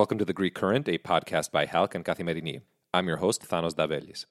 Welcome to The Greek Current, a podcast by Halk and Kathimerini. I'm your host, Thanos Davelis.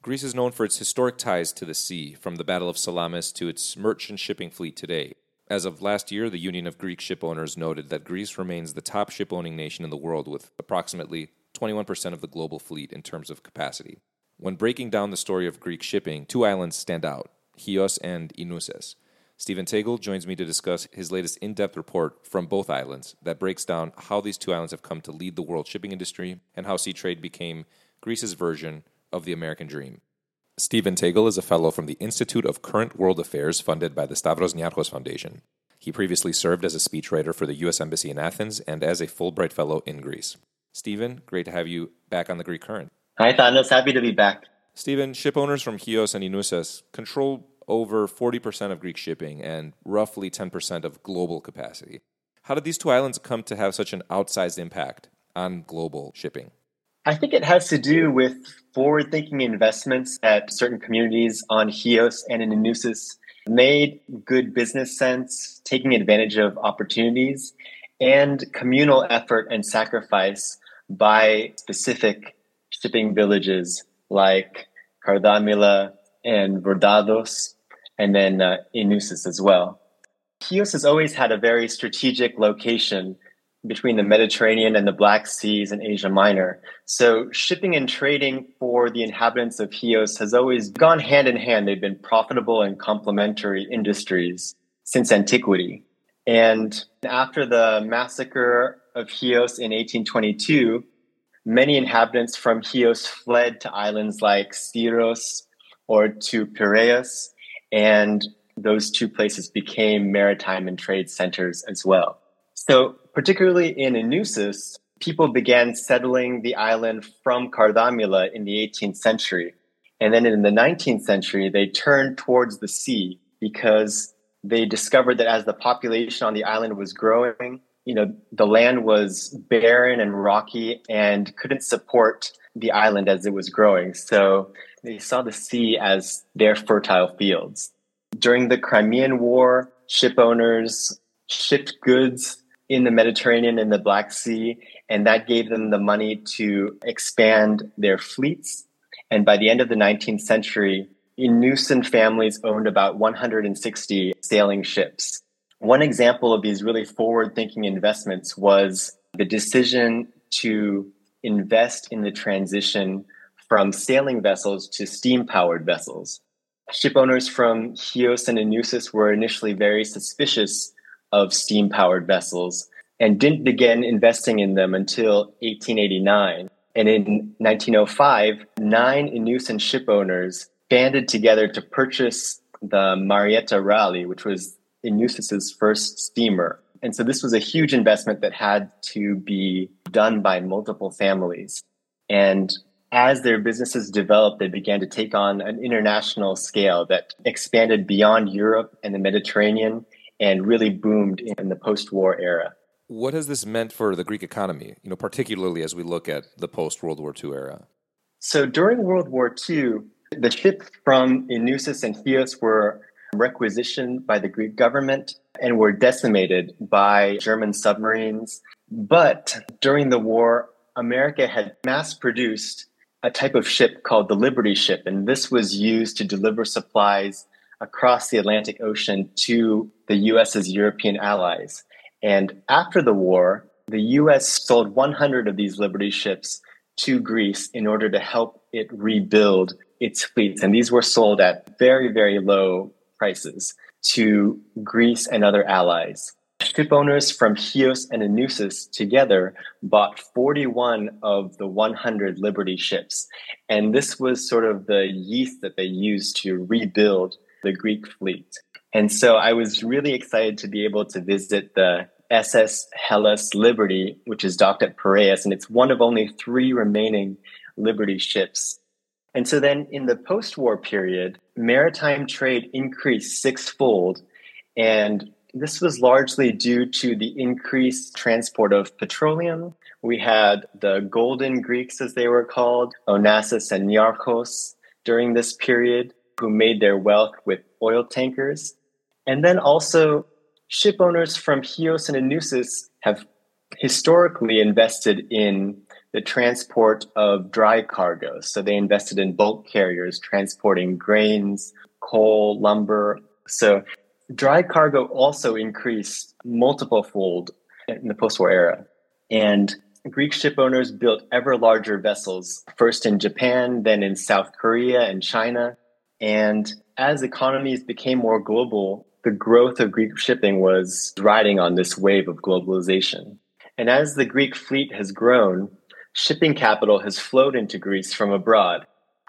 Greece is known for its historic ties to the sea, from the Battle of Salamis to its merchant shipping fleet today. As of last year, the Union of Greek Ship Owners noted that Greece remains the top ship owning nation in the world with approximately 21% of the global fleet in terms of capacity. When breaking down the story of Greek shipping, two islands stand out Chios and Oinousses. Steven Tagle joins me to discuss his latest in depth report from both islands that breaks down how these two islands have come to lead the world shipping industry and how sea trade became Greece's version of the American dream. Steven Tagle is a fellow from the Institute of Current World Affairs funded by the Stavros Niarchos Foundation. He previously served as a speechwriter for the U.S. Embassy in Athens and as a Fulbright Fellow in Greece. Steven, great to have you back on the Greek Current. Hi, Thanos. Happy to be back. Steven, ship owners from Chios and Oinousses control over 40% of Greek shipping and roughly 10% of global capacity. How did these two islands come to have such an outsized impact on global shipping? I think it has to do with forward thinking investments that certain communities on Chios and in Oinousses made good business sense, taking advantage of opportunities, and communal effort and sacrifice by specific shipping villages like Kardamila and Rhodados, and then uh, Oinousses as well. Chios has always had a very strategic location between the Mediterranean and the Black Seas and Asia Minor. So shipping and trading for the inhabitants of Chios has always gone hand in hand. They've been profitable and complementary industries since antiquity. And after the massacre of Chios in 1822, many inhabitants from Chios fled to islands like Syros or to Piraeus, and those two places became maritime and trade centers as well. So, particularly in Oinousses, people began settling the island from Kardamila in the 18th century. And then in the 19th century, they turned towards the sea because they discovered that as the population on the island was growing, you know, the land was barren and rocky and couldn't support the island as it was growing. So they saw the sea as their fertile fields. During the Crimean War, ship owners shipped goods in the Mediterranean and the Black Sea, and that gave them the money to expand their fleets. And by the end of the 19th century, Oinoussian families owned about 160 sailing ships. One example of these really forward thinking investments was the decision to invest in the transition from sailing vessels to steam powered vessels. Ship owners from Chios and Oinousses were initially very suspicious of steam powered vessels and didn't begin investing in them until 1889. And in 1905, nine Oinoussian ship owners banded together to purchase the Marietta Raleigh, which was Oinousses's first steamer. And so this was a huge investment that had to be done by multiple families. And as their businesses developed, they began to take on an international scale that expanded beyond Europe and the Mediterranean and really boomed in the post-war era. What has this meant for the Greek economy, you know, particularly as we look at the post-World War II era? So during World War II, the ships from Oinousses and Chios were requisitioned by the Greek government and were decimated by German submarines. But during the war, America had mass produced a type of ship called the Liberty ship, and this was used to deliver supplies across the Atlantic Ocean to the US's European allies. And after the war, the US sold 100 of these Liberty ships to Greece in order to help it rebuild its fleets. And these were sold at very, very low prices to Greece and other allies. Ship owners from Chios and Oinousses together bought 41 of the 100 Liberty ships. And this was sort of the yeast that they used to rebuild the Greek fleet. And so I was really excited to be able to visit the SS Hellas Liberty, which is docked at Piraeus, and it's one of only three remaining Liberty ships. And so then in the post war period, maritime trade increased sixfold. And this was largely due to the increased transport of petroleum. We had the Golden Greeks, as they were called, Onassis and Niarchos, during this period, who made their wealth with oil tankers. And then also, ship owners from Chios and Oinousses have historically invested in the transport of dry cargo. So they invested in bulk carriers transporting grains, coal, lumber. So dry cargo also increased multiple fold in the post war era. And Greek ship owners built ever larger vessels, first in Japan, then in South Korea and China. And as economies became more global, the growth of Greek shipping was riding on this wave of globalization. And as the Greek fleet has grown, shipping capital has flowed into Greece from abroad.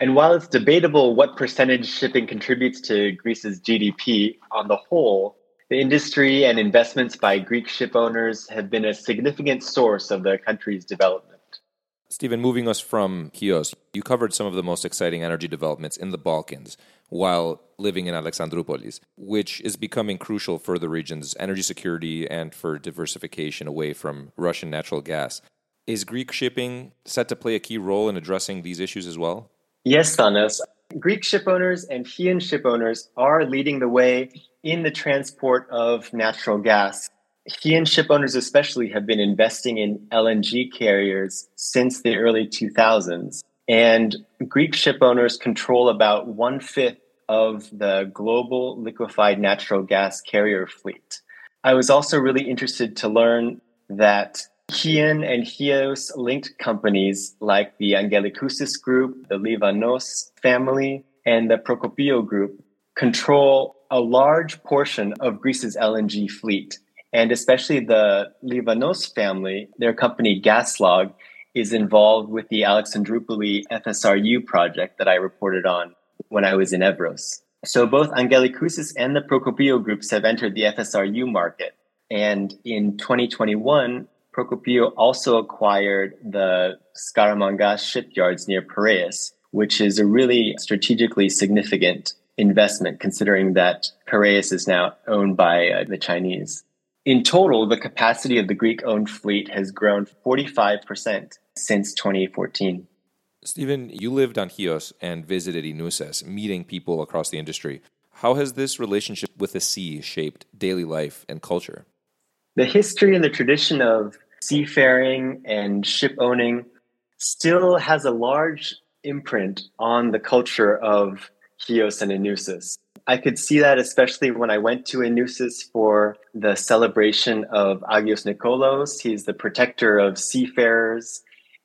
And while it's debatable what percentage shipping contributes to Greece's GDP on the whole, the industry and investments by Greek ship owners have been a significant source of the country's development. Steven, moving us from Chios, you covered some of the most exciting energy developments in the Balkans while living in Alexandroupolis, which is becoming crucial for the region's energy security and for diversification away from Russian natural gas. Is Greek shipping set to play a key role in addressing these issues as well? Yes, Thanos. Greek ship owners and Chian ship owners are leading the way in the transport of natural gas. Chian ship owners, especially, have been investing in LNG carriers since the early 2000s. And Greek ship owners control about one fifth of the global liquefied natural gas carrier fleet. I was also really interested to learn that Chian and Chios linked companies like the Angelicoussis Group, the Livanos family, and the Prokopiou Group control a large portion of Greece's LNG fleet. And especially the Livanos family, their company Gaslog, is involved with the Alexandroupoli FSRU project that I reported on when I was in Evros. So both Angelicoussis and the Prokopiou groups have entered the FSRU market. And in 2021, Prokopiou also acquired the Skaramangas shipyards near Piraeus, which is a really strategically significant investment considering that Piraeus is now owned by uh, the Chinese. In total, the capacity of the Greek owned fleet has grown 45% since 2014. Steven, you lived on Chios and visited Oinousses, meeting people across the industry. How has this relationship with the sea shaped daily life and culture? The history and the tradition of seafaring and ship owning still has a large imprint on the culture of Chios and Oinousses. I could see that especially when I went to Oinousses for the celebration of Agios Nikolaos. He's the protector of seafarers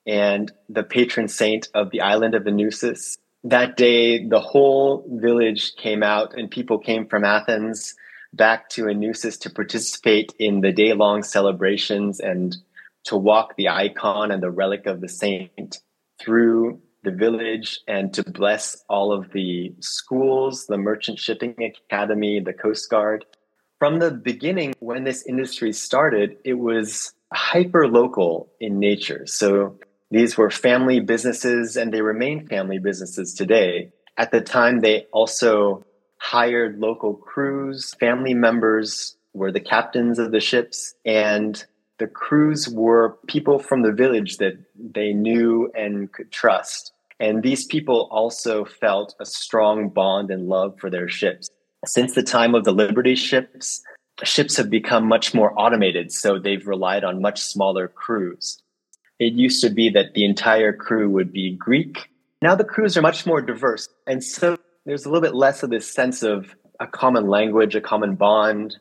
and the patron saint of the island of Oinousses. That day, the whole village came out and people came from Athens back to Oinousses to participate in the day long celebrations and to walk the icon and the relic of the saint through the village and to bless all of the schools, the Merchant Shipping Academy, the Coast Guard. From the beginning, when this industry started, it was hyper local in nature. So these were family businesses and they remain family businesses today. At the time, they also hired local crews. Family members were the captains of the ships, and the crews were people from the village that they knew and could trust. And these people also felt a strong bond and love for their ships. Since the time of the Liberty ships, ships have become much more automated, so they've relied on much smaller crews. It used to be that the entire crew would be Greek. Now the crews are much more diverse. And so there's a little bit less of this sense of a common language, a common bond.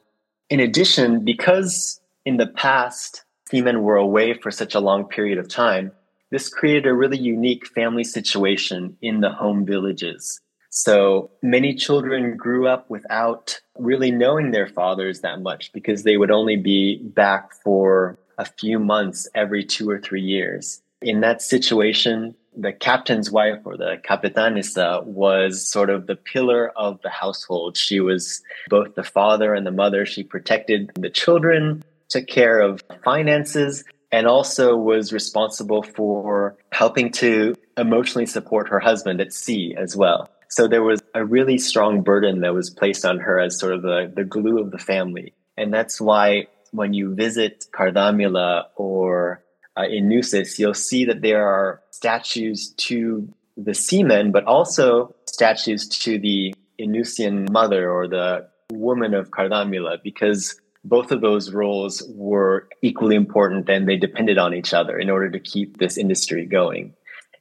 In addition, because in the past, seamen were away for such a long period of time, this created a really unique family situation in the home villages. So many children grew up without really knowing their fathers that much because they would only be back for a few months every two or three years. In that situation, the captain's wife or the capitanisa was sort of the pillar of the household. She was both the father and the mother. She protected the children, took care of finances, and also was responsible for helping to emotionally support her husband at sea as well. So there was a really strong burden that was placed on her as sort of the, the glue of the family. And that's why when you visit Kardamila or uh, in Oinousses, you'll see that there are statues to the seamen, but also statues to the Oinoussian mother or the woman of Kardamila, because both of those roles were equally important and they depended on each other in order to keep this industry going.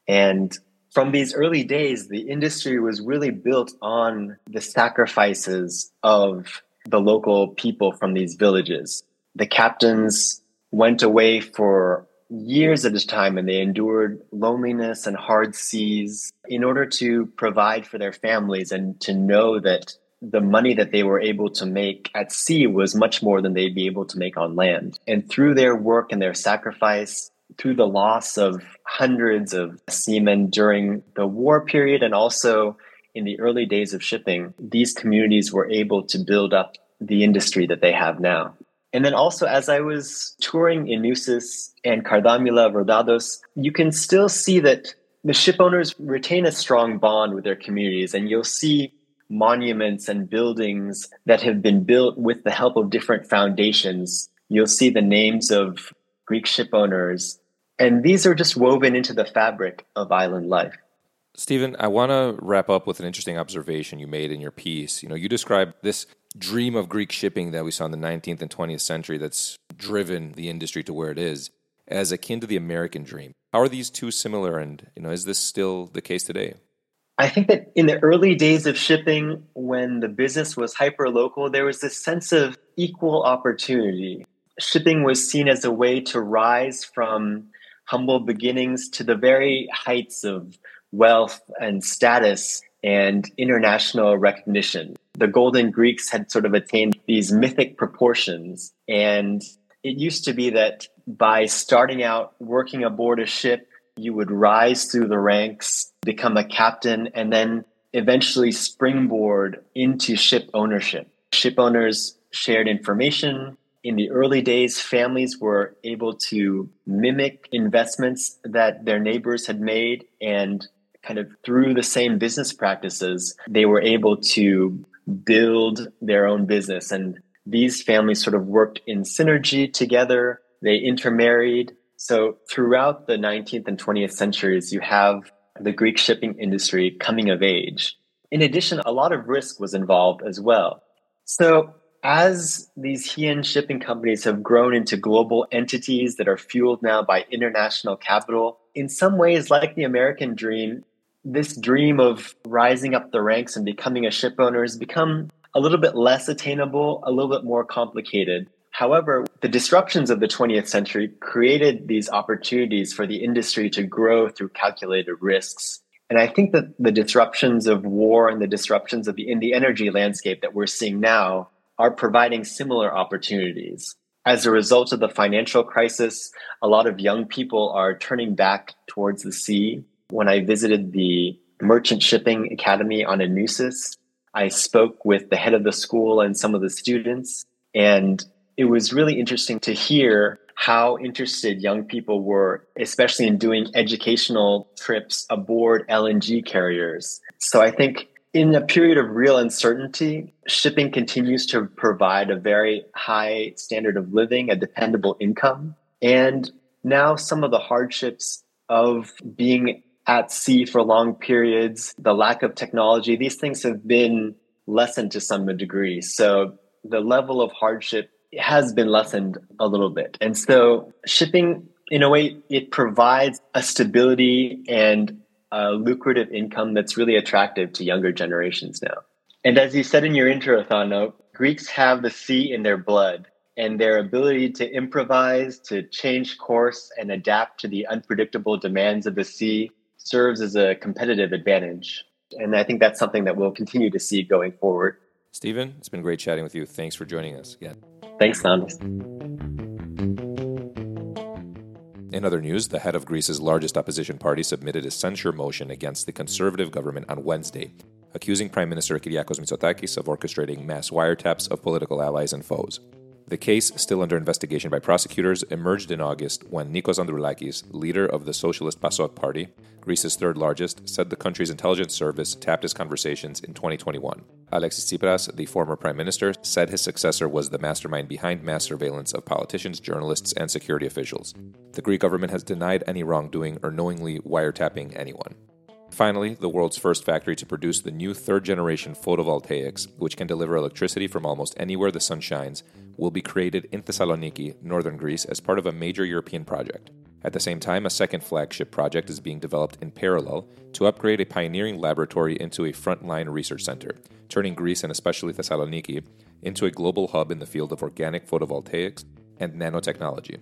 And from these early days, the industry was really built on the sacrifices of the local people from these villages. The captains went away for years at a time and they endured loneliness and hard seas in order to provide for their families and to know that the money that they were able to make at sea was much more than they'd be able to make on land. And through their work and their sacrifice, through the loss of hundreds of seamen during the war period and also in the early days of shipping, these communities were able to build up the industry that they have now. And then also, as I was touring Oinousses and Cardamila Rodados, you can still see that the ship owners retain a strong bond with their communities, and you'll see monuments and buildings that have been built with the help of different foundations. You'll see the names of Greek ship owners, and these are just woven into the fabric of island life. Steven, I want to wrap up with an interesting observation you made in your piece. You know, you described this dream of Greek shipping that we saw in the 19th and 20th century that's driven the industry to where it is as akin to the American dream. How are these two similar and, you know, is this still the case today? I think that in the early days of shipping, when the business was hyper local, there was this sense of equal opportunity. Shipping was seen as a way to rise from humble beginnings to the very heights of wealth and status and international recognition. The Golden Greeks had sort of attained these mythic proportions. And it used to be that by starting out working aboard a ship, you would rise through the ranks, become a captain, and then eventually springboard into ship ownership. Ship owners shared information. In the early days, families were able to mimic investments that their neighbors had made and kind of through the same business practices, they were able to build their own business. And these families sort of worked in synergy together. They intermarried. So throughout the 19th and 20th centuries, you have the Greek shipping industry coming of age. In addition, a lot of risk was involved as well. So as these Chian shipping companies have grown into global entities that are fueled now by international capital, in some ways, like the American dream, this dream of rising up the ranks and becoming a ship owner has become a little bit less attainable, a little bit more complicated. However, the disruptions of the 20th century created these opportunities for the industry to grow through calculated risks. And I think that the disruptions of war and the disruptions of the, in the energy landscape that we're seeing now are providing similar opportunities. As a result of the financial crisis, a lot of young people are turning back towards the sea when I visited the Merchant Shipping Academy on Oinousses, I spoke with the head of the school and some of the students, and it was really interesting to hear how interested young people were, especially in doing educational trips aboard LNG carriers. So I think in a period of real uncertainty, shipping continues to provide a very high standard of living, a dependable income. And now some of the hardships of being at sea for long periods, the lack of technology, these things have been lessened to some degree. So the level of hardship has been lessened a little bit. And so shipping, in a way, it provides a stability and a lucrative income that's really attractive to younger generations now. And as you said in your intro, Thano, Greeks have the sea in their blood and their ability to improvise, to change course and adapt to the unpredictable demands of the sea serves as a competitive advantage. And I think that's something that we'll continue to see going forward. Steven, it's been great chatting with you. Thanks for joining us again. Thanks, Thanos. In other news, the head of Greece's largest opposition party submitted a censure motion against the conservative government on Wednesday, accusing Prime Minister Kyriakos Mitsotakis of orchestrating mass wiretaps of political allies and foes. The case, still under investigation by prosecutors, emerged in August when Nikos Androulakis, leader of the Socialist PASOK party, Greece's third largest, said the country's intelligence service tapped his conversations in 2021. Alexis Tsipras, the former prime minister, said his successor was the mastermind behind mass surveillance of politicians, journalists, and security officials. The Greek government has denied any wrongdoing or knowingly wiretapping anyone. Finally, the world's first factory to produce the new third generation photovoltaics, which can deliver electricity from almost anywhere the sun shines, will be created in Thessaloniki, northern Greece, as part of a major European project. At the same time, a second flagship project is being developed in parallel to upgrade a pioneering laboratory into a frontline research center, turning Greece and especially Thessaloniki into a global hub in the field of organic photovoltaics and nanotechnology.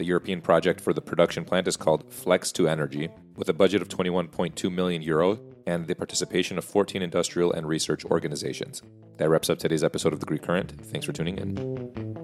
The European project for the production plant is called Flex to Energy, with a budget of 21.2 million euro and the participation of 14 industrial and research organizations. That wraps up today's episode of The Greek Current. Thanks for tuning in.